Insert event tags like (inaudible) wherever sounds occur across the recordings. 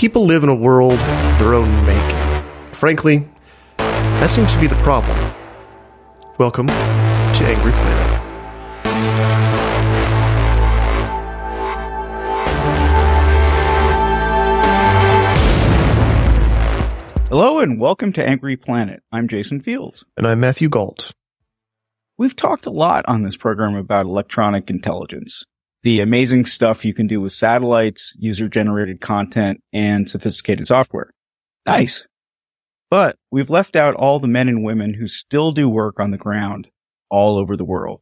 People live in a world of their own making. Frankly, that seems to be the problem. Welcome to Angry Planet. Hello and welcome to Angry Planet. I'm Jason Fields. And I'm Matthew Gault. We've talked a lot on this program about electronic intelligence, the amazing stuff you can do with satellites, user generated content, and sophisticated software. Nice. But we've left out all the men and women who still do work on the ground all over the world.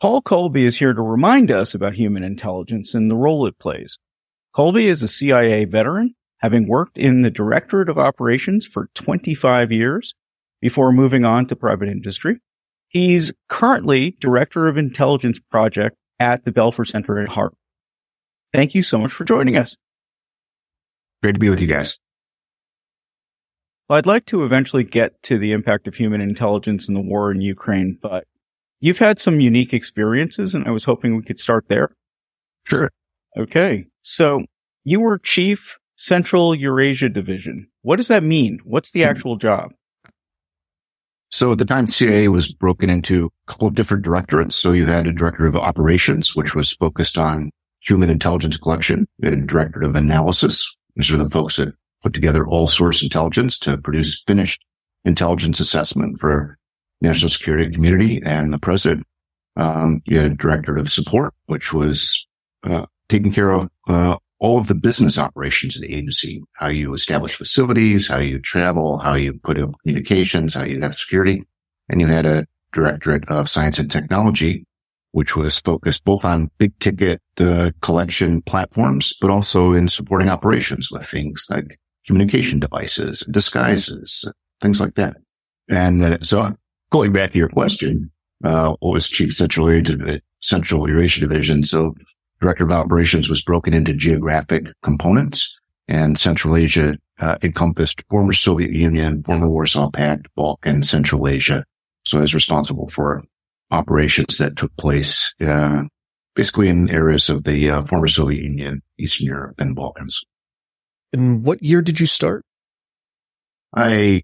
Paul Kolbe is here to remind us about human intelligence and the role it plays. Kolbe is a CIA veteran, having worked in the Directorate of Operations for 25 years before moving on to private industry. He's currently Director of Intelligence Project at the Belfer Center at Harvard. Thank you so much for joining us. Great to be with you guys. Well, I'd like to eventually get to the impact of human intelligence in the war in Ukraine, but you've had some unique experiences and I was hoping we could start there. Sure. Okay. So you were chief Central Eurasia Division. What does that mean? What's the hmm. actual job? So at the time, CIA was broken into couple of different directorates. So you had a director of operations, which was focused on human intelligence collection. A director of analysis. These are the folks that put together all source intelligence to produce finished intelligence assessment for national security community and the president. Um, you had a director of support, which was uh, taking care of uh, all of the business operations of the agency, how you establish facilities, how you travel, how you put up communications, how you have security. And you had a directorate of science and technology, which was focused both on big ticket uh, collection platforms, but also in supporting operations with things like communication devices, disguises, things like that. And uh, so going back to your question, uh, what was Chief Central Eurasia, Central Eurasia Division? So Director of Operations was broken into geographic components and Central Asia uh, encompassed former Soviet Union, former Warsaw Pact, Balkan, Central Asia. So I was responsible for operations that took place uh, basically in areas of the uh, former Soviet Union, Eastern Europe, and Balkans. And what year did you start? I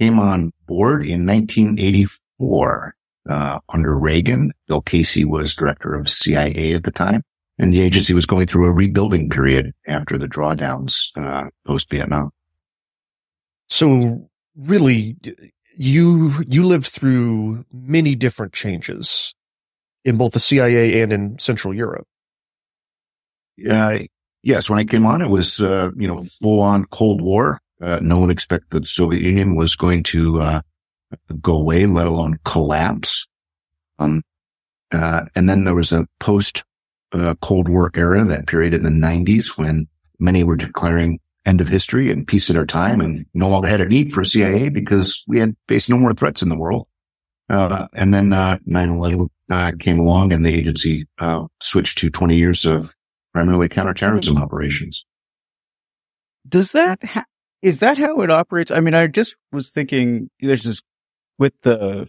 came on board in 1984 uh, under Reagan. Bill Casey was director of CIA at the time. And the agency was going through a rebuilding period after the drawdowns uh, post Vietnam. So really, you you lived through many different changes in both the CIA and in Central Europe. Uh, yes, when I came on, it was uh, you know full on Cold War. Uh, no one expected the Soviet Union was going to uh, go away, let alone collapse. Um, uh, and then there was a post uh, Cold War era, that period in the 90s when many were declaring end of history and peace at our time and no longer had a need for CIA because we had faced no more threats in the world. Uh, and then, uh, 9-11, uh, came along and the agency, uh, switched to 20 years of primarily counterterrorism operations. Does that, ha- is that how it operates? I mean, I just was thinking there's this with the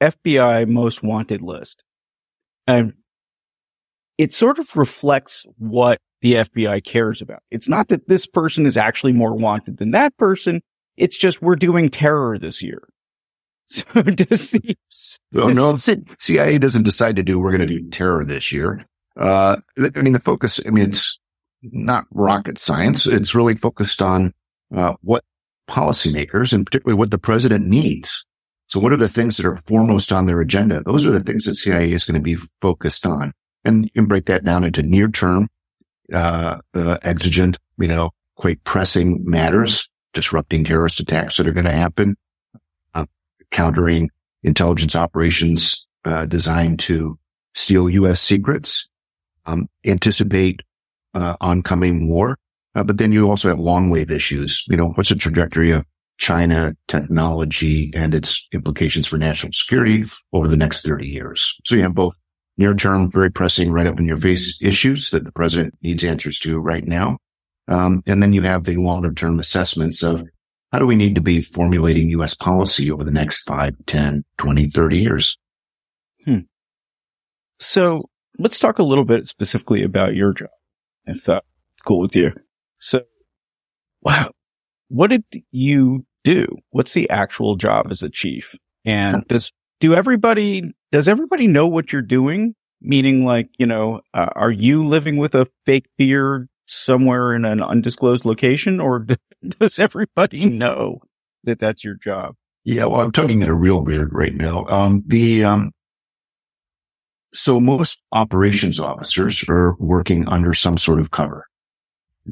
FBI most wanted list and it sort of reflects what the FBI cares about. It's not that this person is actually more wanted than that person. It's just we're doing terror this year. (laughs) So does the Oh, no, CIA doesn't decide to do, we're going to do terror this year. Uh, I mean, the focus, I mean, it's not rocket science. It's really focused on uh, what policymakers and particularly what the president needs. So what are the things that are foremost on their agenda? Those are the things that CIA is going to be focused on. And you can break that down into near term, uh, uh, exigent, you know, quite pressing matters, disrupting terrorist attacks that are going to happen, uh, countering intelligence operations, uh, designed to steal U.S. secrets, um, anticipate, uh, oncoming war. Uh, but then you also have long wave issues. You know, what's the trajectory of China technology and its implications for national security over the next 30 years? So you have both near term, very pressing, right up in your face issues that the president needs answers to right now. Um, and then you have the longer term assessments of how do we need to be formulating U.S. policy over the next 5, 10, 20, 30 years? Hmm. So let's talk a little bit specifically about your job, if that's cool with you. So, wow, what did you do? What's the actual job as a chief? And does do everybody does everybody know what you're doing? Meaning, like, you know, uh, are you living with a fake beard somewhere in an undisclosed location, or (laughs) does everybody know that that's your job? Yeah, well, I'm talking in a real beard right now. Um, the um, so most operations officers are working under some sort of cover,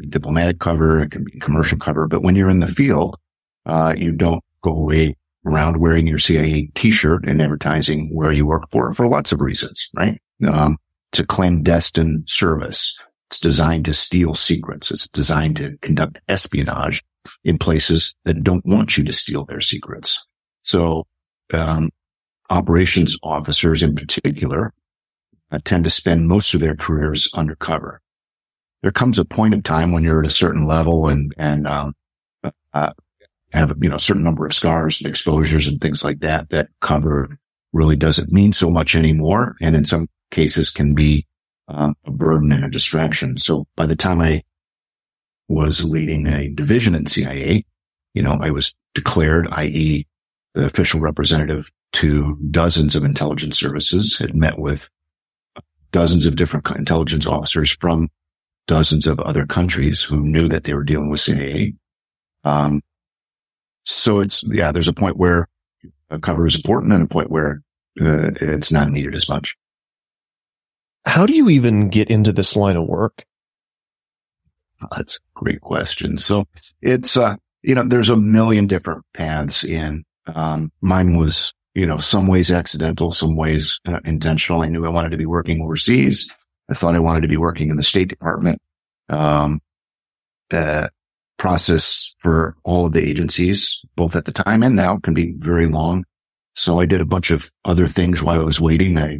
diplomatic cover, it can be commercial cover. But when you're in the field, uh, you don't go away around wearing your CIA t-shirt and advertising where you work for, for lots of reasons, right? Um, it's a clandestine service. It's designed to steal secrets. It's designed to conduct espionage in places that don't want you to steal their secrets. So, um, operations officers in particular uh, tend to spend most of their careers undercover. There comes a point in time when you're at a certain level and, and, um, uh, have, you know, a certain number of scars and exposures and things like that, that cover really doesn't mean so much anymore. And in some cases can be um, a burden and a distraction. So by the time I was leading a division in CIA, you know, I was declared, i.e. the official representative to dozens of intelligence services, had met with dozens of different intelligence officers from dozens of other countries who knew that they were dealing with CIA. Um, so it's, yeah, there's a point where a cover is important and a point where uh, it's not needed as much. How do you even get into this line of work? That's a great question. So it's, uh, you know, there's a million different paths in, um, mine was, you know, some ways accidental, some ways uh, intentional. I knew I wanted to be working overseas. I thought I wanted to be working in the State Department. Um, the process for all of the agencies, both at the time and now can be very long. So I did a bunch of other things while I was waiting. I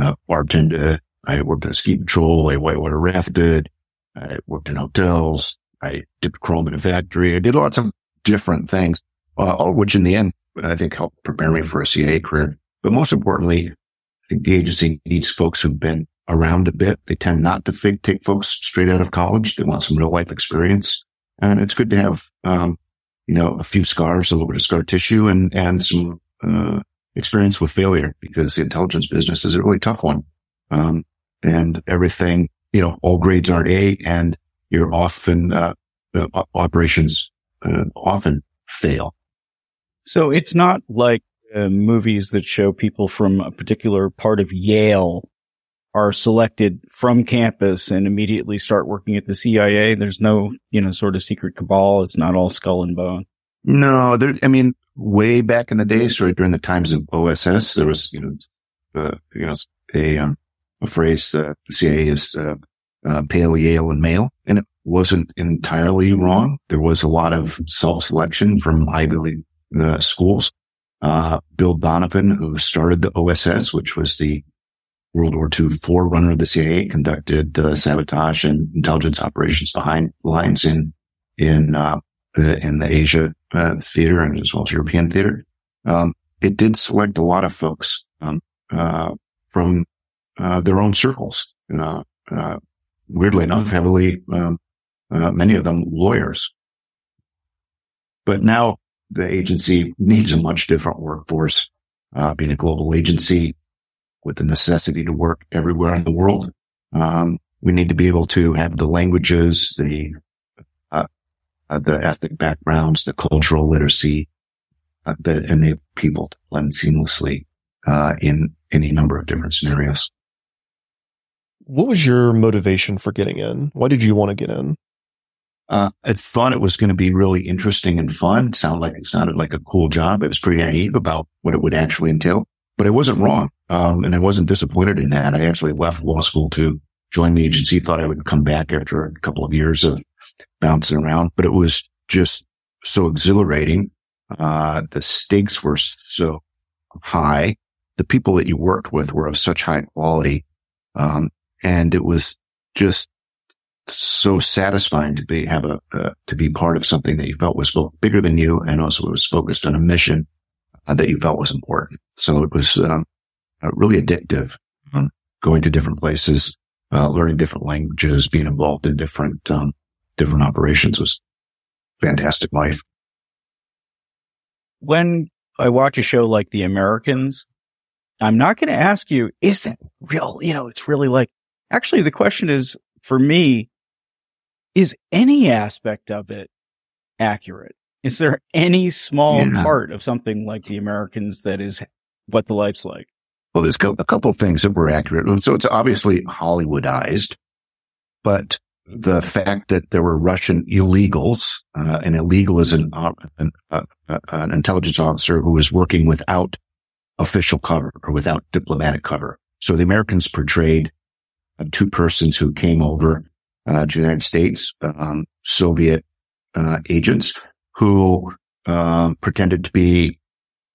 uh, bartended. I worked in a ski patrol. I whitewater rafted. I worked in hotels. I did chrome in a factory. I did lots of different things, uh, which in the end, I think helped prepare me for a CIA career. But most importantly, I think the agency needs folks who've been around a bit. They tend not to fig- take folks straight out of college. They want some real life experience. And it's good to have, um, you know, a few scars, a little bit of scar tissue and, and some, uh, experience with failure because the intelligence business is a really tough one. Um, and everything, you know, all grades aren't A and you're often, uh, uh, operations, often fail. So it's not like uh, movies that show people from a particular part of Yale are selected from campus and immediately start working at the CIA. There's no, you know, sort of secret cabal. It's not all skull and bone. No, there, I mean, way back in the days, or during the times of OSS, there was, you know, uh, you know, a, um, a phrase, uh, the CIA is, uh, uh, pale, Yale and male. And it wasn't entirely wrong. There was a lot of self-selection from Ivy uh, schools. Uh, Bill Donovan, who started the OSS, which was the World War II forerunner of the CIA, conducted uh, sabotage and intelligence operations behind lines in in uh, in the Asia uh, theater and as well as European theater. Um, it did select a lot of folks um, uh, from uh, their own circles. Uh, weirdly enough, heavily um, many of them lawyers. But now the agency needs a much different workforce. being a global agency with the necessity to work everywhere in the world, um, We need to be able to have the languages, the, uh, uh, the ethnic backgrounds, the cultural literacy, uh, that enable people to blend seamlessly, uh, in any number of different scenarios. What was your motivation for getting in? Why did you want to get in? Uh, I thought it was going to be really interesting and fun. It sounded like it sounded like a cool job. It was pretty naive about what it would actually entail, but I wasn't wrong. Um, and I wasn't disappointed in that. I actually left law school to join the agency. Thought I would come back after a couple of years of bouncing around, but it was just so exhilarating. Uh, the stakes were so high. The people that you worked with were of such high quality. Um, and it was just so satisfying to be, have a, uh, to be part of something that you felt was both bigger than you and also was focused on a mission uh, that you felt was important. So it was, um, uh, really addictive, um, going to different places, uh, learning different languages, being involved in different, um, different operations was fantastic life. When I watch a show like The Americans, I'm not going to ask you, is that real? You know, it's really like, actually, the question is for me, is any aspect of it accurate? Is there any small yeah. part of something like The Americans that is what the life's like? Well, there's a couple things that were accurate. So it's obviously Hollywoodized, but the fact that there were Russian illegals, uh, an illegal is an, uh, an, uh, uh, an intelligence officer who was working without official cover or without diplomatic cover. So the Americans portrayed uh, two persons who came over uh, to the United States, um, Soviet agents who pretended to be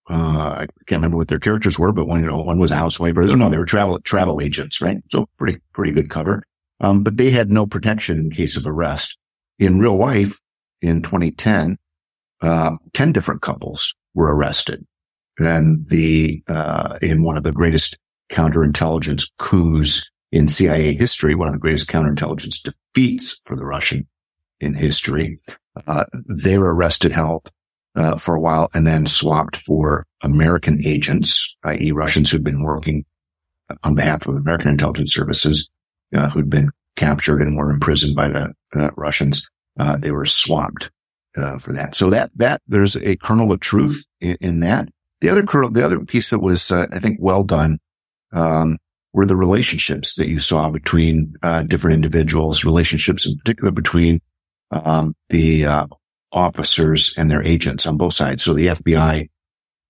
uh, I can't remember what their characters were, but one, you know, one was a housewife or no, they were travel, travel agents, right? So pretty, pretty good cover. Um, but they had no protection in case of arrest. In real life, in 2010, uh, 10 different couples were arrested. And the, uh, in one of the greatest counterintelligence coups in CIA history, one of the greatest counterintelligence defeats for the Russian in history, uh, they were arrested, held, uh, for a while and then swapped for American agents, i.e. Russians who'd been working on behalf of American intelligence services, uh, who'd been captured and were imprisoned by the uh, Russians. Uh, they were swapped uh, for that. So that, that there's a kernel of truth in, in that. The other kernel, the other piece that was, uh, I think, well done, um, were the relationships that you saw between different individuals, relationships in particular between um, the officers and their agents on both sides. So the FBI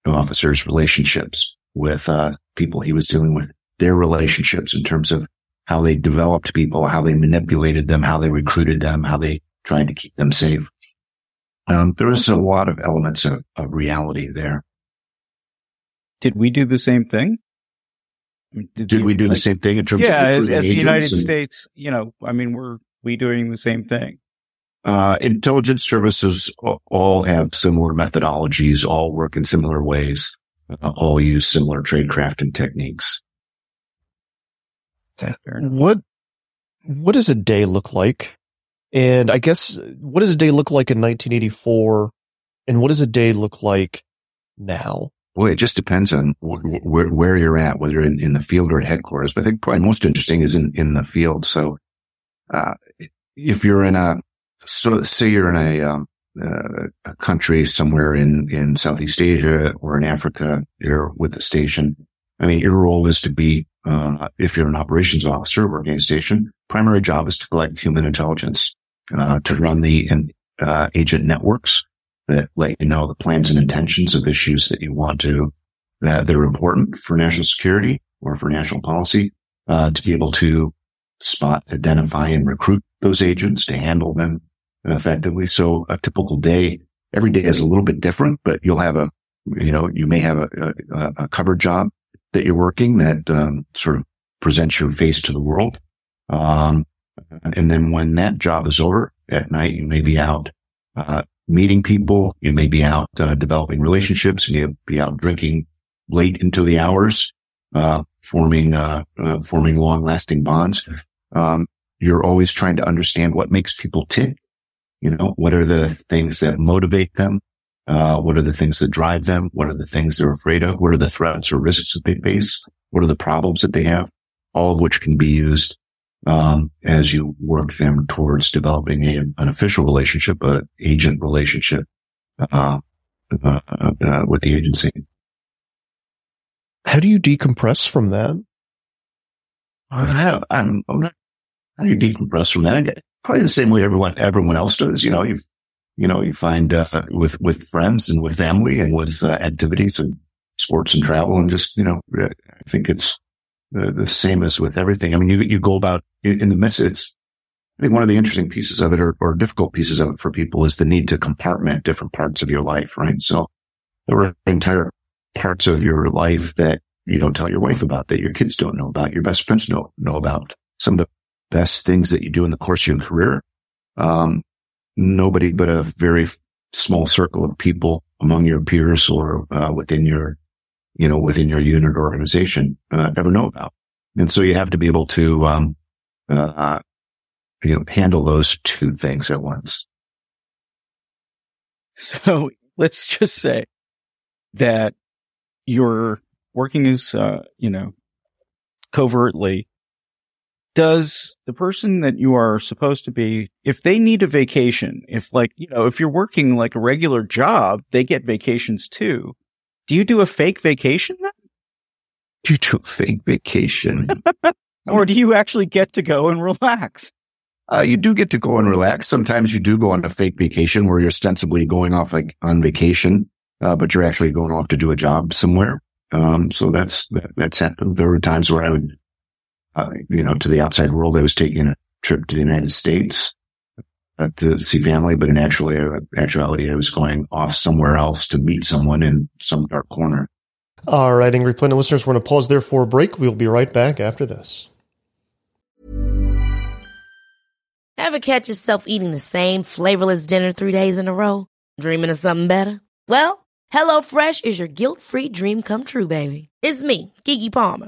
officers' relationships with uh, people he was dealing with, their relationships in terms of how they developed people, how they manipulated them, how they recruited them, how they tried to keep them safe. Um, there was a lot of elements of, of reality there. Did we do the same thing? Did, Did we do like, the same thing in terms yeah, of as, as the United and, States? You know, I mean, we're we doing the same thing? Uh, intelligence services all have similar methodologies, all work in similar ways, uh, all use similar tradecraft and techniques. What, what does a day look like? And I guess, what does a day look like in 1984? And what does a day look like now? Well, it just depends on wh- where, where you're at, whether in, in the field or at headquarters. But I think probably most interesting is in, in the field. So, uh, if you're in a, so say you're in a, um, uh, a country somewhere in, in Southeast Asia or in Africa, you're with a station. I mean, your role is to be, uh, if you're an operations officer working a station, primary job is to collect human intelligence, uh, to run the, uh, agent networks that let you know the plans and intentions of issues that you want to, that they're important for national security or for national policy, uh, to be able to spot, identify and recruit those agents to handle them effectively. So a typical day, every day is a little bit different, but you'll have a, you know, you may have a, a, a cover job that you're working that um, sort of presents your face to the world. Um, and then when that job is over at night, you may be out uh, meeting people. You may be out uh, developing relationships. You may be out drinking late into the hours, uh, forming uh, uh, forming long lasting bonds. Um, you're always trying to understand what makes people tick you know, what are the things that motivate them? Uh, what are the things that drive them? What are the things they're afraid of? What are the threats or risks that they face? What are the problems that they have? All of which can be used um, as you work them towards developing a, an official relationship, an agent relationship uh, uh, uh, with the agency. How do you decompress from that? I, I'm not, how do you decompress from that? Probably the same way everyone, everyone else does. You know, you you know, you find, uh, with, with friends and with family and with uh, activities and sports and travel and just, you know, I think it's the, the same as with everything. I mean, you, you go about in the midst, it's, I think one of the interesting pieces of it or, or difficult pieces of it for people is the need to compartment different parts of your life, right? So there were entire parts of your life that you don't tell your wife about, that your kids don't know about, your best friends don't know about. Some of the best things that you do in the course of your career. Um, nobody but a very small circle of people among your peers or uh, within your, you know, within your unit or organization uh, ever know about. And so you have to be able to, um, uh, you know, handle those two things at once. So let's just say that you're working as, uh, you know, covertly does the person that you are supposed to be, if they need a vacation, if like, you know, if you're working like a regular job, they get vacations too. Do you do a fake vacation then? Do you do a fake vacation? (laughs) or do you actually get to go and relax? Uh, you do get to go and relax. Sometimes you do go on a fake vacation where you're ostensibly going off like on vacation, uh, but you're actually going off to do a job somewhere. Um, so that's, that, that's happened. There were times where I would uh, you know, to the outside world. I was taking a trip to the United States uh, to see family, but in actually, uh, actuality, I was going off somewhere else to meet someone in some dark corner. All right, Angry Planet listeners, we're going to pause there for a break. We'll be right back after this. Ever catch yourself eating the same flavorless dinner three days in a row? Dreaming of something better? Well, HelloFresh is your guilt-free dream come true, baby. It's me, Keke Palmer.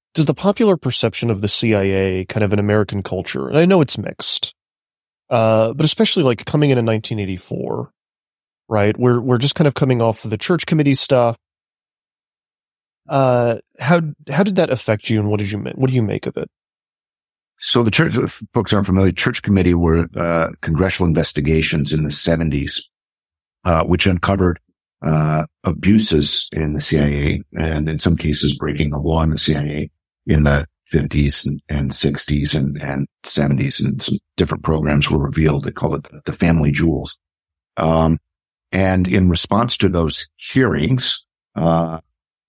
does the popular perception of the CIA kind of in American culture, and I know it's mixed, uh, but especially like coming in in 1984, right? We're we're just kind of coming off of the church committee stuff. Uh, how how did that affect you, and what did you what do you make of it? So the church, folks aren't familiar, church committee were uh, congressional investigations in the 70s, uh, which uncovered uh, abuses in the CIA, and in some cases breaking the law in the CIA in the 50s and, and 60s and, and 70s and some different programs were revealed. They call it the, the family jewels. Um, and in response to those hearings, uh,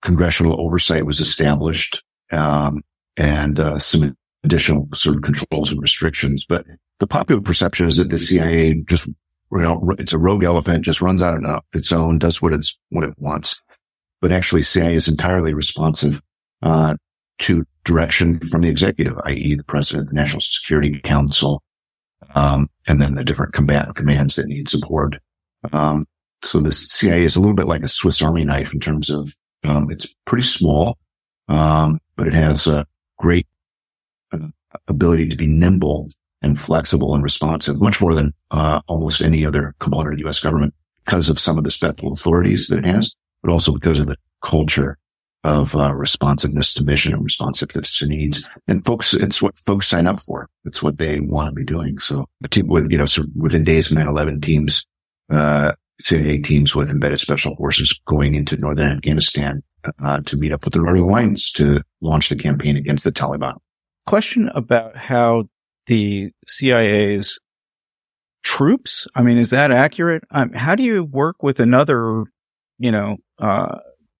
congressional oversight was established, um, and, uh, some additional sort of controls and restrictions. But the popular perception is that the CIA just, you know, it's a rogue elephant, just runs out on its own, does what it's, what it wants. But actually CIA is entirely responsive, uh, to direction from the executive, i.e. the president, the National Security Council, um, and then the different combat commands that need support. Um, so the CIA is a little bit like a Swiss Army knife in terms of, um, it's pretty small, um, but it has a great uh, ability to be nimble and flexible and responsive, much more than uh, almost any other component of the U.S. government because of some of the special authorities that it has, but also because of the culture of uh, responsiveness to mission and responsiveness to needs. And folks, it's what folks sign up for. It's what they want to be doing. So with, you know, so within days of 9-11 teams, uh, CIA teams with embedded special forces going into northern Afghanistan, uh, to meet up with the Northern Alliance to launch the campaign against the Taliban. Question about how the CIA's troops? I mean, is that accurate? Um, how do you work with another, you know, uh,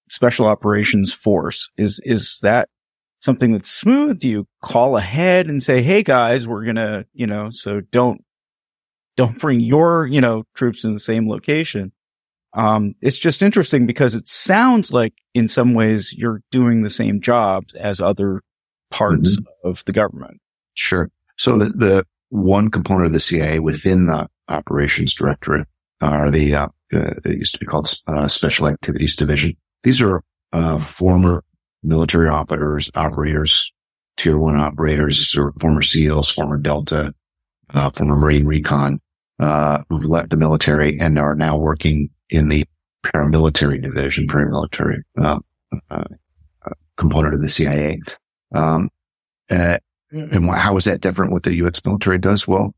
special operations force? Is, is that something that's smooth? Do you call ahead and say, Hey guys, we're going to, you know, so don't, don't bring your, you know, troops in the same location. Um, it's just interesting because it sounds like in some ways you're doing the same jobs as other parts mm-hmm. of the government. Sure. So the, the one component of the CIA within the operations directorate are the, uh, uh, it used to be called uh, special activities division. These are, uh, former military operators, operators, tier one operators or former SEALs, former Delta, uh, former Marine Recon, uh, who've left the military and are now working in the paramilitary division, paramilitary, uh, component of the CIA. Um, uh, and how is that different what the U.S. military does? Well,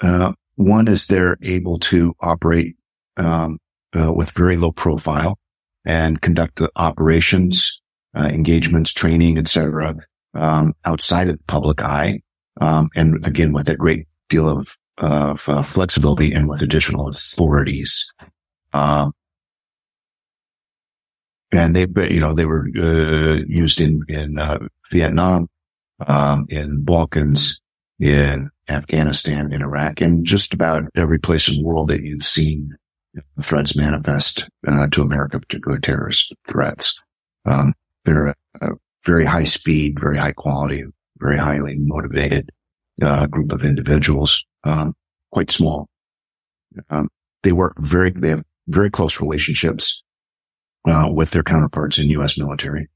uh, one is they're able to operate um, uh, with very low profile and conduct the operations, uh, engagements, training, etc., um, outside of the public eye, um, and again with a great deal of of uh, flexibility and with additional authorities. Um, and they, you know, they were uh, used in in uh, Vietnam, um, in Balkans, in Afghanistan, in Iraq, and just about every place in the world that you've seen threats manifest uh, to America, particular terrorist threats. Um, they're a, a, very high speed, very high quality, very highly motivated uh, group of individuals, um, quite small. Um, they work very, they have very close relationships uh, with their counterparts in U.S. military,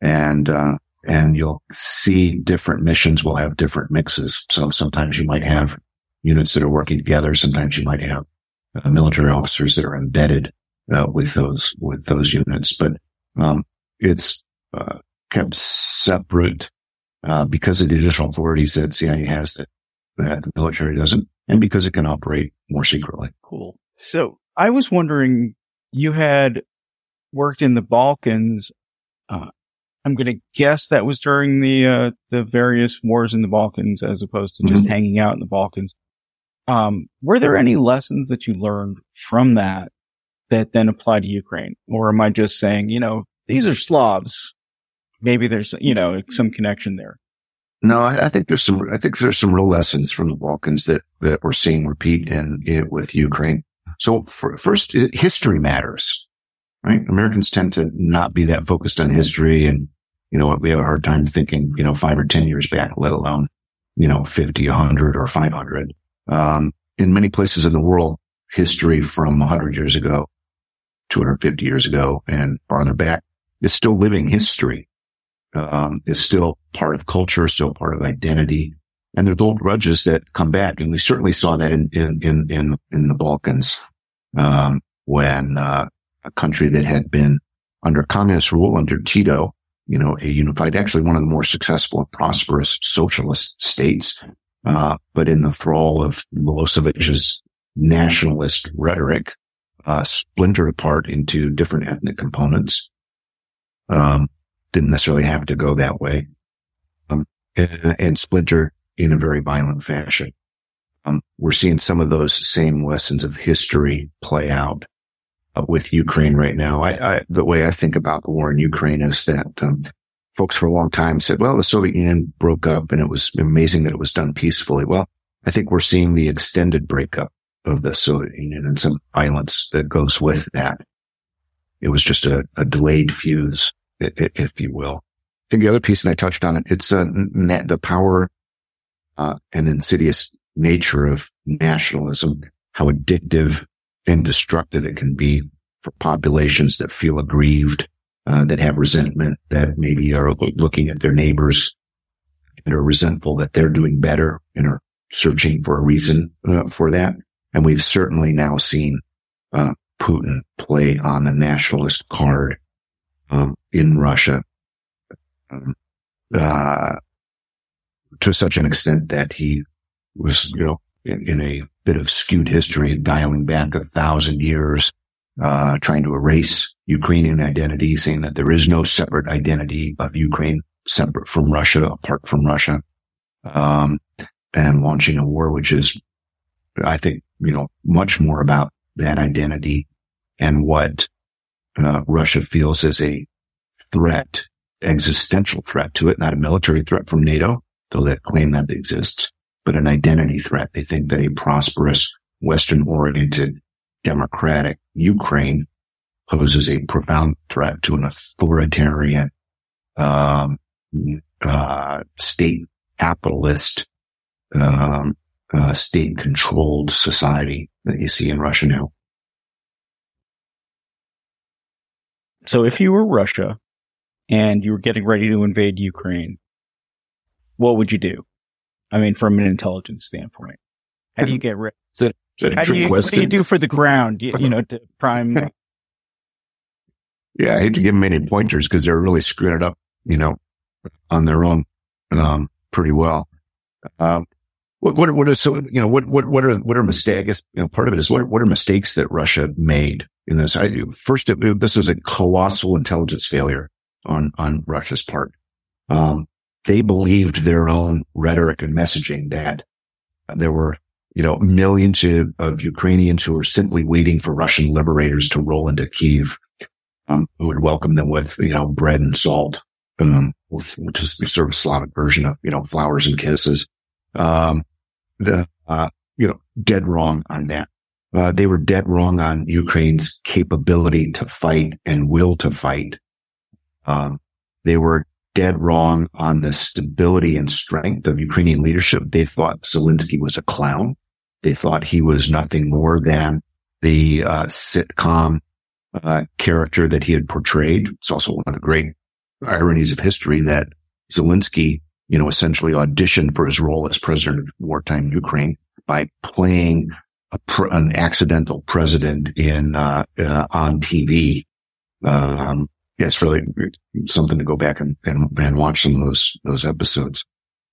and uh, and you'll see different missions will have different mixes. So sometimes you might have units that are working together. Sometimes you might have uh, military officers that are embedded uh, with those with those units, but um, it's uh, kept separate uh, because of the additional authorities that CIA has that that the military doesn't, and because it can operate more secretly. Cool. So I was wondering, you had worked in the Balkans. Uh, I'm going to guess that was during the uh, the various wars in the Balkans, as opposed to just mm-hmm. hanging out in the Balkans. Um, were there any lessons that you learned from that that then apply to Ukraine, or am I just saying, you know, these are Slavs? Maybe there's, you know, some connection there. No, I, I think there's some. I think there's some real lessons from the Balkans that that we're seeing repeat in it with Ukraine. So for, first, history matters right? Americans tend to not be that focused on history. And, you know, we have a hard time thinking, you know, five or 10 years back, let alone, you know, 50, 100 or 500. Um, in many places in the world, history from 100 years ago, 250 years ago and farther back is still living history. Um, is still part of culture, still part of identity. And there's old grudges that come back. And we certainly saw that in, in, in, in, the Balkans, um, when, uh, a country that had been under communist rule under Tito, you know, a unified, actually one of the more successful and prosperous socialist states. Uh, but in the thrall of Milosevic's nationalist rhetoric, uh, splintered apart into different ethnic components. Um, didn't necessarily have to go that way. Um, and, and splinter in a very violent fashion. Um, we're seeing some of those same lessons of history play out uh, with Ukraine right now. I, I, the way I think about the war in Ukraine is that um, folks for a long time said, well, the Soviet Union broke up and it was amazing that it was done peacefully. Well, I think we're seeing the extended breakup of the Soviet Union and some violence that goes with that. It was just a, a delayed fuse, if you will. I think the other piece, and I touched on it, it's uh, the power uh, and insidious nature of nationalism, how addictive and destructive it can be for populations that feel aggrieved, uh, that have resentment, that maybe are looking at their neighbors and are resentful that they're doing better and are searching for a reason uh, for that. And we've certainly now seen uh, Putin play on the nationalist card um, in Russia um, uh, to such an extent that he was, you know, in, in a bit of skewed history, dialing back a thousand years, uh, trying to erase Ukrainian identity, saying that there is no separate identity of Ukraine separate from Russia, apart from Russia, um, and launching a war which is I think, you know, much more about that identity and what uh, Russia feels as a threat, existential threat to it, not a military threat from NATO, though that claim that exists, but an identity threat. They think that a prosperous, Western oriented, democratic Ukraine poses a profound threat to an authoritarian, um, uh, state capitalist, um, uh, state controlled society that you see in Russia now. So if you were Russia and you were getting ready to invade Ukraine, what would you do? I mean, from an intelligence standpoint, how do you get ready? How do you, what do you do for the ground? You, you know, to prime. (laughs) yeah, I hate to give them any pointers because they're really screwing it up, you know, on their own, um, pretty well. Um, what, what, what are, so, you know, what, what, what are, what are mistakes? I guess, you know, part of it is what, what are mistakes that Russia made in this? I, first, it, this was a colossal intelligence failure on, on Russia's part. Um, they believed their own rhetoric and messaging that there were, you know, millions of, Ukrainians who are simply waiting for Russian liberators to roll into Kiev, um, who would welcome them with, you know, bread and salt, um, which is sort of Slavic version of, you know, flowers and kisses. Um, the, uh, you know, dead wrong on that. Uh, they were dead wrong on Ukraine's capability to fight and will to fight. Um, they were dead wrong on the stability and strength of Ukrainian leadership. They thought Zelensky was a clown. They thought he was nothing more than the uh, sitcom uh, character that he had portrayed. It's also one of the great ironies of history that Zelensky, you know, essentially auditioned for his role as president of wartime Ukraine by playing pr- an accidental president in uh, uh on TV. Um, yeah, it's really something to go back and, and, and watch some of those, those episodes.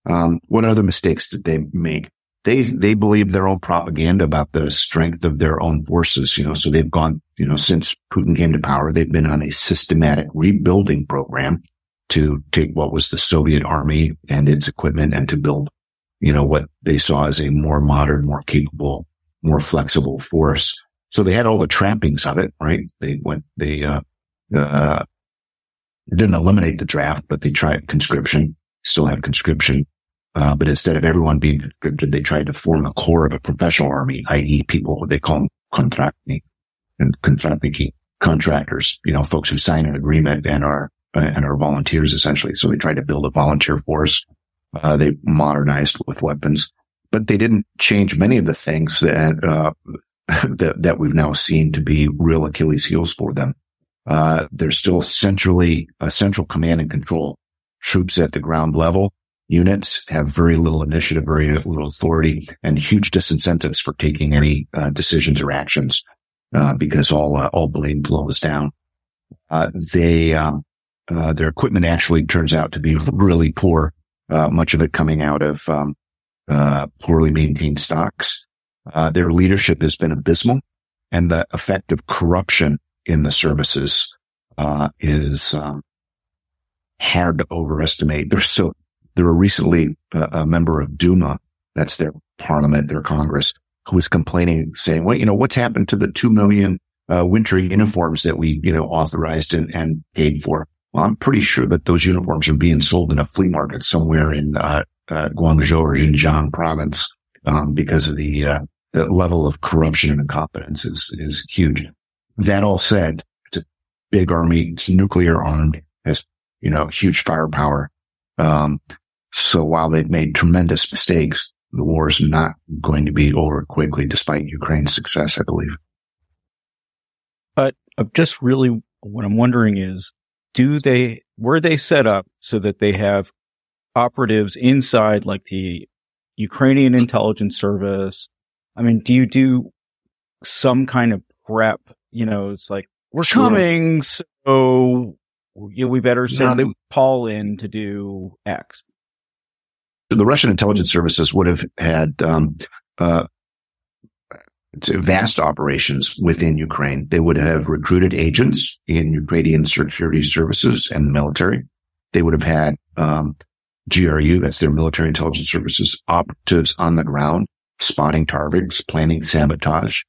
Um, what other mistakes did they make? They, they believe their own propaganda about the strength of their own forces, you know, so they've gone, you know, since Putin came to power, they've been on a systematic rebuilding program to take what was the Soviet army and its equipment and to build, you know, what they saw as a more modern, more capable, more flexible force. So they had all the trappings of it, right? They went, they, uh, uh, didn't eliminate the draft, but they tried conscription, still have conscription. Uh, but instead of everyone being conscripted, they tried to form a core of a professional army, i.e. people, they call contracting and contracting contractors, you know, folks who sign an agreement and are, uh, and are volunteers essentially. So they tried to build a volunteer force. Uh, they modernized with weapons, but they didn't change many of the things that, uh, (laughs) that, that we've now seen to be real Achilles heels for them. Uh, there's still centrally a central command and control. Troops at the ground level, units have very little initiative, very little authority, and huge disincentives for taking any uh, decisions or actions uh, because all uh, all blame blows down. Uh, they um, uh, their equipment actually turns out to be really poor. much of it coming out of um, poorly maintained stocks. their leadership has been abysmal, and the effect of corruption in the services uh, is um, hard to overestimate. There's so there were recently a, a, member of Duma, that's their parliament, their Congress, who was complaining, saying, "Well, you know, what's happened to the two million uh, winter uniforms that we, you know, authorized and, and, paid for?" Well, I'm pretty sure that those uniforms are being sold in a flea market somewhere in uh, uh, Guangzhou or Xinjiang province um, because of the, uh, the level of corruption and incompetence is is huge. That all said, it's a big army. It's nuclear armed, has, you know, huge firepower. Um, so while they've made tremendous mistakes, the war is not going to be over quickly despite Ukraine's success, I believe. But uh, just really what I'm wondering is, do they, were they set up so that they have operatives inside like the Ukrainian intelligence service? I mean, do you do some kind of prep you know, it's like, we're sure. coming. So you know, we better send no, they, Paul in to do X. The Russian intelligence services would have had, um, uh, vast operations within Ukraine. They would have recruited agents in Ukrainian security services and the military. They would have had, um, GRU, that's their military intelligence services operatives on the ground spotting targets, planning sabotage.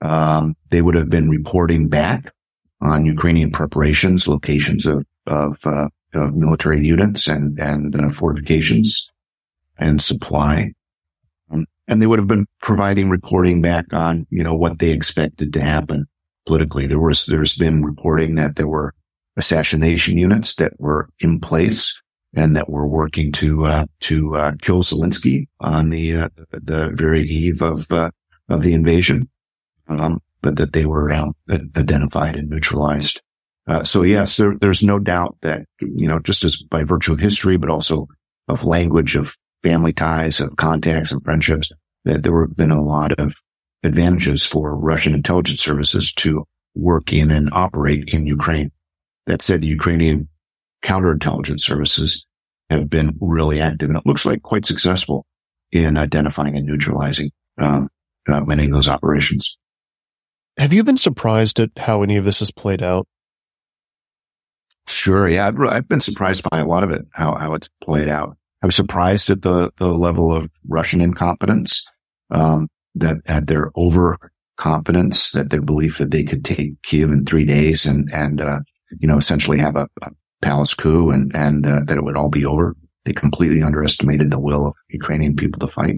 Um, they would have been reporting back on Ukrainian preparations, locations of of, uh, of military units and and uh, fortifications and supply. Um, and they would have been providing reporting back on you know what they expected to happen politically. There was there's been reporting that there were assassination units that were in place and that were working to uh, to uh, kill Zelensky on the uh, the very eve of uh, of the invasion, um, but that they were um, identified and neutralized. Uh, so yes, there, there's no doubt that you know just as by virtue of history, but also of language, of family ties, of contacts and friendships, that there have been a lot of advantages for Russian intelligence services to work in and operate in Ukraine. That said, the Ukrainian counterintelligence services have been really active and it looks like quite successful in identifying and neutralizing um, uh, many of those operations. Have you been surprised at how any of this has played out? Sure. Yeah. I've, I've been surprised by a lot of it, how, how it's played out. I was surprised at the, the level of Russian incompetence, um, that at their overconfidence, that their belief that they could take Kiev in three days and, and, uh, you know, essentially have a, a palace coup and, and, uh, that it would all be over. They completely underestimated the will of Ukrainian people to fight.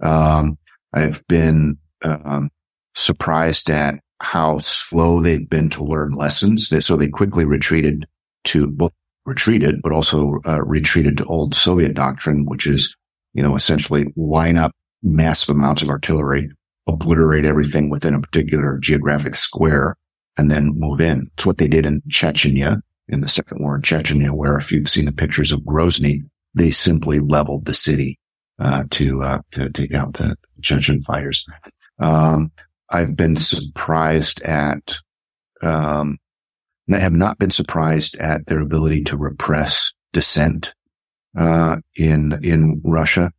Um, I've been, um, surprised at how slow they've been to learn lessons. So they quickly retreated to both retreated, but also uh, retreated to old Soviet doctrine, which is, you know, essentially line up massive amounts of artillery, obliterate everything within a particular geographic square, and then move in. It's what they did in Chechnya in the second war in Chechnya, where if you've seen the pictures of Grozny, they simply leveled the city uh, to uh, to take out the Chechen fighters. Um, I've been surprised at, um, I have not been surprised at their ability to repress dissent uh, in in Russia.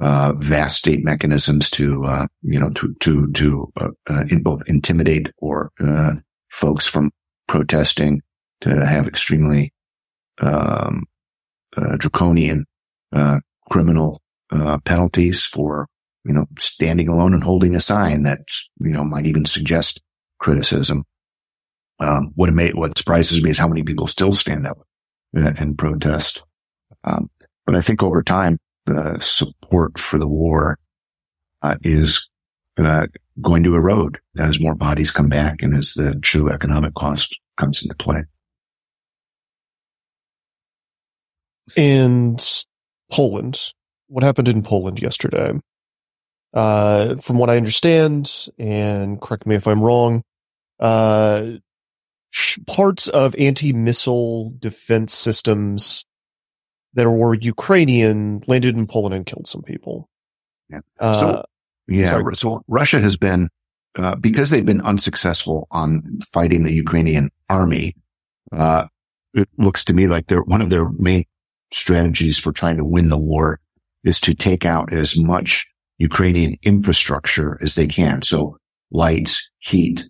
Uh, vast state mechanisms to uh, you know to to to uh, uh, in both intimidate or uh, folks from protesting to have extremely um, draconian criminal penalties for you know, standing alone and holding a sign that, you know, might even suggest criticism. Um, what made, what surprises me is how many people still stand up and, and protest. Um, but I think over time, the support for the war uh, is uh, going to erode as more bodies come back and as the true economic cost comes into play. And Poland, what happened in Poland yesterday? Uh, from what I understand, and correct me if I'm wrong, uh, parts of anti-missile defense systems that were Ukrainian landed in Poland and killed some people. Yeah. Uh, so, yeah. Sorry. So Russia has been, uh, because they've been unsuccessful on fighting the Ukrainian army, uh, it looks to me like they're one of their main strategies for trying to win the war is to take out as much Ukrainian infrastructure as they can. So lights, heat,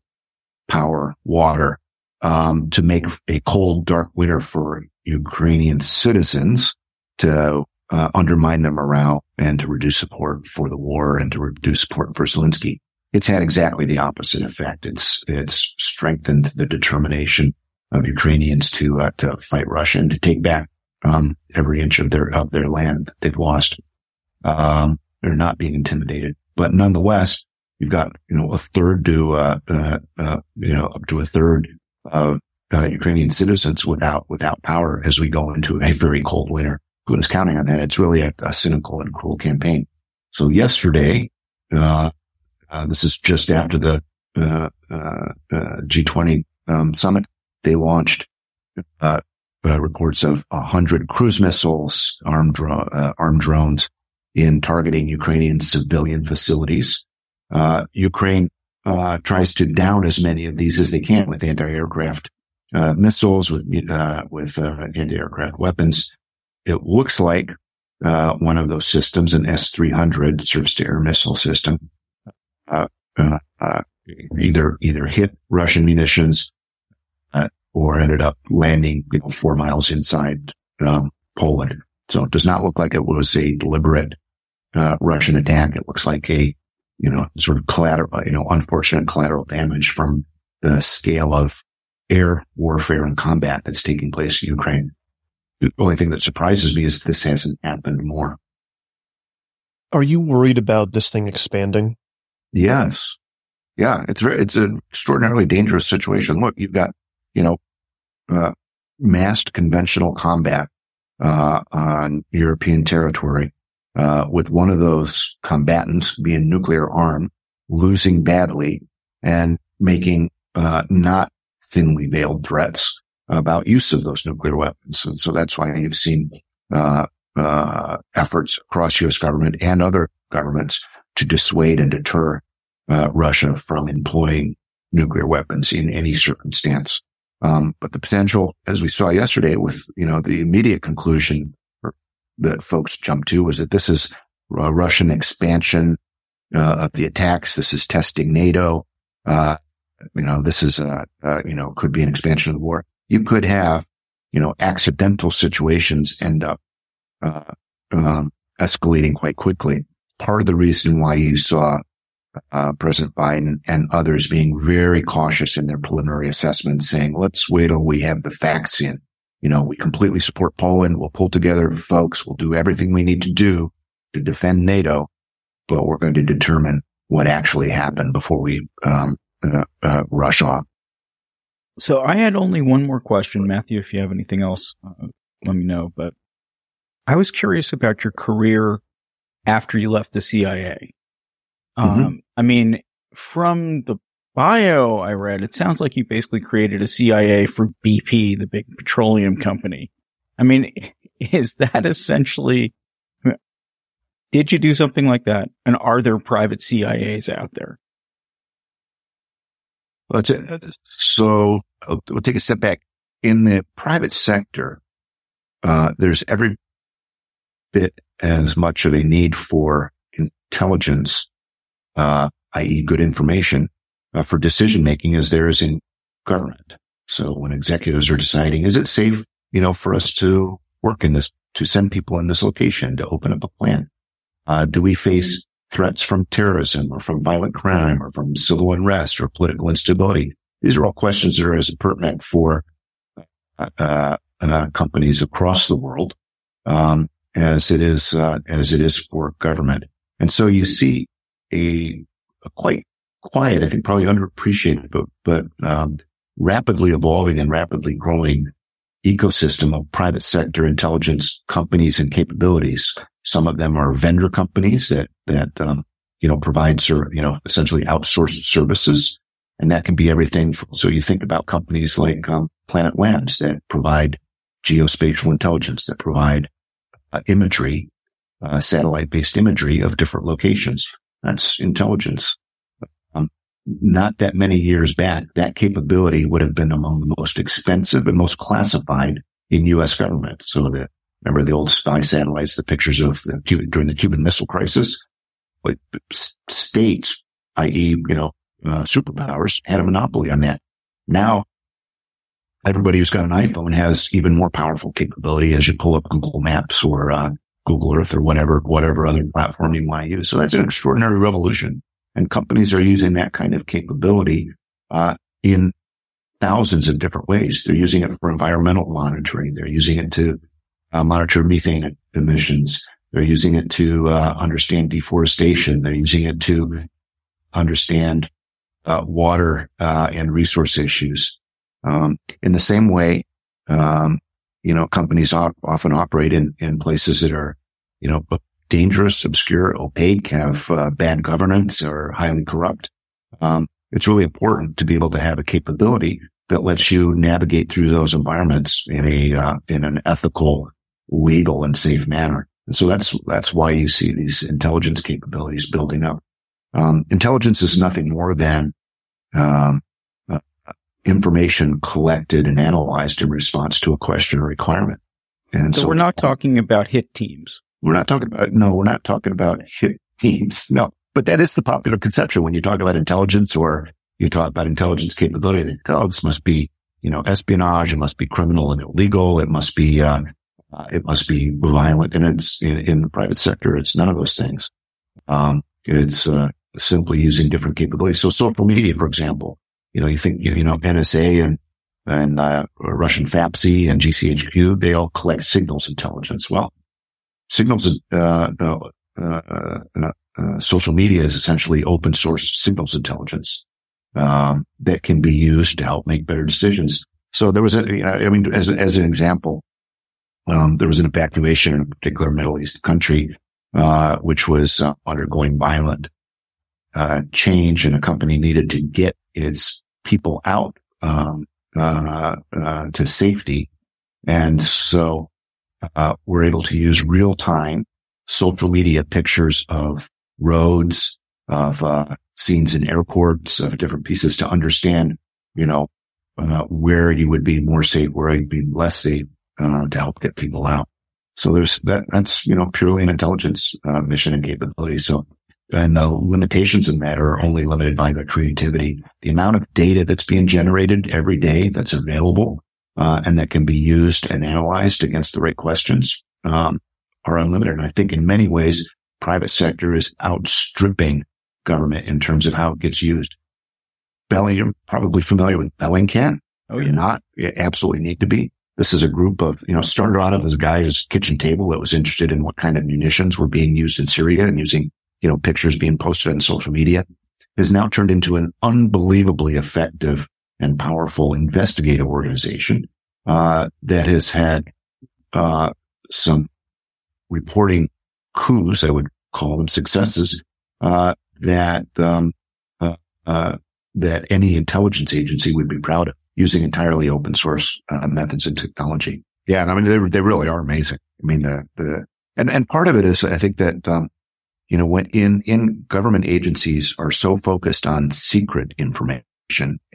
power, water, um, to make a cold, dark winter for Ukrainian citizens to uh, undermine their morale and to reduce support for the war and to reduce support for Zelensky. It's had exactly the opposite effect. It's it's strengthened the determination of Ukrainians to uh, to fight Russia and to take back um, every inch of their of their land that they've lost. Um, they're not being intimidated. But nonetheless, you've got, you know, a third to, uh, uh, uh, you know, up to a third of uh, Ukrainian citizens without, without power as we go into a very cold winter. Is counting on that? It's really a, a cynical and cruel campaign. So yesterday, uh, uh, this is just after the, G20, um, summit. They launched, reports of a hundred cruise missiles, armed, armed drones, in targeting Ukrainian civilian facilities. Uh, Ukraine uh, tries to down as many of these as they can with anti-aircraft uh, missiles, with uh, with uh, anti-aircraft weapons. It looks like uh, one of those systems, an S-300 surface-to-air missile system, either either hit Russian munitions or ended up landing you know, four miles inside um, Poland. So it does not look like it was a deliberate uh, Russian attack. It looks like a you know, sort of collateral, you know, unfortunate collateral damage from the scale of air warfare and combat that's taking place in Ukraine. The only thing that surprises me is this hasn't happened more. Are you worried about this thing expanding? Yes. Yeah. It's, it's an extraordinarily dangerous situation. Look, you've got, you know, uh, massed conventional combat, uh, on European territory, uh, with one of those combatants being nuclear armed, losing badly and making, uh, not thinly veiled threats about use of those nuclear weapons. And so that's why you've seen, uh, uh, efforts across U.S. government and other governments to dissuade and deter uh, Russia from employing nuclear weapons in any circumstance. Um, but the potential, as we saw yesterday, with you know the immediate conclusion that folks jumped to was that this is a Russian expansion uh, of the attacks. This is testing NATO. Uh, you know, this is a, you know could be an expansion of the war. You could have you know accidental situations end up uh, um, escalating quite quickly. Part of the reason why you saw uh, President Biden and others being very cautious in their preliminary assessments, saying, let's wait till we have the facts in. You know, we completely support Poland. We'll pull together folks. We'll do everything we need to do to defend NATO, but we're going to determine what actually happened before we um, uh, uh, rush off. So I had only one more question, Matthew. If you have anything else, uh, let me know. But I was curious about your career after you left the CIA. Mm-hmm. Um, I mean, from the bio I read, it sounds like you basically created a CIA for BP, the big petroleum company. I mean, (laughs) is that essentially, did you do something like that? And are there private CIAs out there? Well, so we'll take a step back. In the private sector, uh, there's every bit as much of a need for intelligence uh, i.e. good information uh, for decision making as there is in government. So when executives are deciding, is it safe, you know, for us to work in this, to send people in this location, to open up a plant? Uh, do we face threats from terrorism or from violent crime or from civil unrest or political instability? These are all questions that are as pertinent for uh, uh, uh companies across the world um, as it is uh, as it is for government. And so you see a, a quite quiet, I think probably underappreciated, but, but, um, rapidly evolving and rapidly growing ecosystem of private sector intelligence companies and capabilities. Some of them are vendor companies that, that, um, you know, provide, ser- you know, essentially outsourced services. And that can be everything. So you think about companies like, um, Planet Labs that provide geospatial intelligence, that provide uh, imagery, uh, satellite based imagery of different locations. That's intelligence. Not that many years back, that capability would have been among the most expensive and most classified in U.S. government. So the, remember the old spy satellites, the pictures of the Cuban, during the Cuban Missile Crisis? But states, i.e., you know, uh, superpowers had a monopoly on that. Now, everybody who's got an iPhone has even more powerful capability as you pull up Google Maps or, uh, Google Earth or whatever, whatever other platform you might use. So that's an extraordinary revolution. And companies are using that kind of capability, uh, in thousands of different ways. They're using it for environmental monitoring. They're using it to uh, monitor methane emissions. They're using it to uh, understand deforestation. They're using it to understand uh, water uh, and resource issues. Um, in the same way, um, you know, companies op- often operate in, in places that are, you know, dangerous, obscure, opaque, have uh, bad governance or highly corrupt. Um, it's really important to be able to have a capability that lets you navigate through those environments in a, uh, in an ethical, legal and safe manner. And so that's, that's why you see these intelligence capabilities building up. Um, intelligence is nothing more than, um, information collected and analyzed in response to a question or requirement. And so, so we're not talking about hit teams. We're not talking about, no, we're not talking about teams. No, but that is the popular conception when you talk about intelligence or you talk about intelligence capability. They oh, this must be, you know, espionage. It must be criminal and illegal. It must be, uh, uh, it must be violent. And it's in, in, the private sector. It's none of those things. Um, it's, uh, simply using different capabilities. So social media, for example, you know, you think, you know, NSA and, and, uh, Russian FAPSI and GCHQ, they all collect signals intelligence. Well, signals, uh, uh, uh, uh, social media is essentially open source signals intelligence, um, that can be used to help make better decisions. So there was a, I mean, as, as an example, um, there was an evacuation in a particular Middle East country, uh, which was uh, undergoing violent, uh, change and a company needed to get its people out, um, uh, uh, to safety. And so, uh, we're able to use real time social media pictures of roads, of, scenes in airports, of different pieces to understand, you know, where you would be more safe, where you'd be less safe uh, to help get people out. So there's that, that's, you know, purely an intelligence uh, mission and capability. So, and the limitations in that are only limited by the creativity, the amount of data that's being generated every day that's available, uh, and that can be used and analyzed against the right questions, um, are unlimited. And I think in many ways, private sector is outstripping government in terms of how it gets used. Belling, you're probably familiar with Bellingcat. Oh, yeah. You're not, you absolutely need to be. This is a group of, you know, started out of as a guy his kitchen table that was interested in what kind of munitions were being used in Syria and using, you know, pictures being posted on social media has now turned into an unbelievably effective and powerful investigative organization, uh, that has had, uh, some reporting coups, I would call them successes, uh, that, um, uh, uh, that any intelligence agency would be proud of using entirely open source uh, methods and technology. Yeah. And I mean, they, they really are amazing. I mean, the, the, and, and part of it is I think that, um, you know, when in, in government agencies are so focused on secret information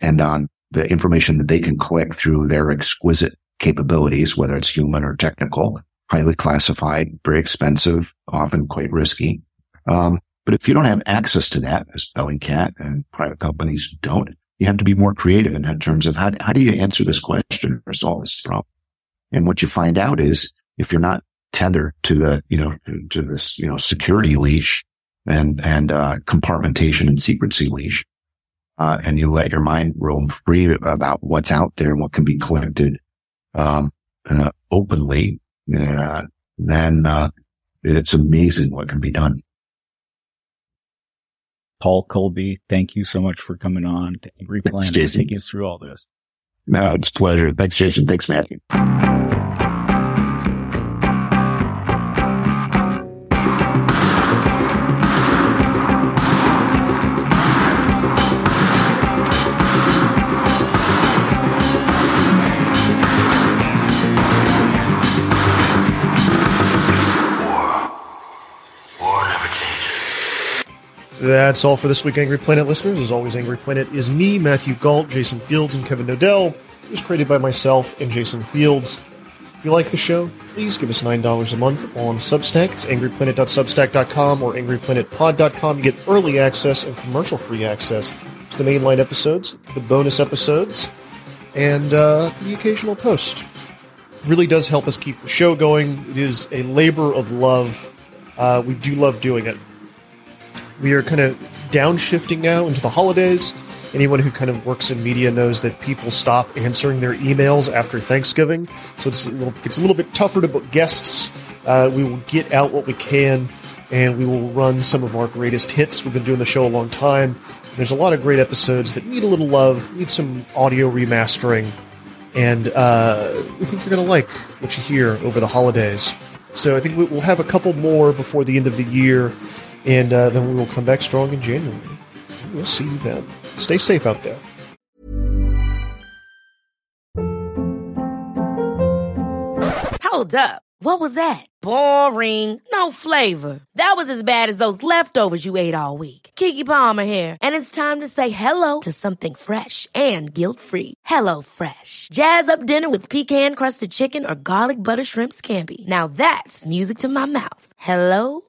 and on the information that they can collect through their exquisite capabilities, whether it's human or technical, highly classified, very expensive, often quite risky. Um, but if you don't have access to that, as Bellingcat and private companies don't, you have to be more creative in terms of how, how do you answer this question or solve this problem? And what you find out is if you're not tethered to the, you know, to this, you know, security leash and, and, uh, compartmentation and secrecy leash, uh, and you let your mind roam free about what's out there and what can be collected, um, uh, openly, uh, then, uh, it's amazing what can be done. Paul Kolbe, thank you so much for coming on to Planet and taking us through all this. No, it's a pleasure. Thanks, Jason. Thanks, Matthew. That's all for this week, Angry Planet listeners. As always, Angry Planet is me, Matthew Gault, Jason Fields, and Kevin Knodel. It was created by myself and Jason Fields. If you like the show, please give us $9 a month on Substack. It's angryplanet.substack.com or angryplanetpod.com. You get early access and commercial free access to the mainline episodes, the bonus episodes, and uh, the occasional post. Really does help us keep the show going. It is a labor of love. Uh, we do love doing it. We are kind of downshifting now into the holidays. Anyone who kind of works in media knows that people stop answering their emails after Thanksgiving, so it's a little, it's a little bit tougher to book guests. Uh, we will get out what we can, and we will run some of our greatest hits. We've been doing the show a long time. There's a lot of great episodes that need a little love, need some audio remastering, and uh, we think you're going to like what you hear over the holidays. So I think we'll have a couple more before the end of the year and uh, then we will come back strong in January. We'll see you then. Stay safe out there. Hold up. What was that? Boring. No flavor. That was as bad as those leftovers you ate all week. Keke Palmer here, and it's time to say hello to something fresh and guilt-free. Hello Fresh. Jazz up dinner with pecan-crusted chicken or garlic butter shrimp scampi. Now that's music to my mouth. Hello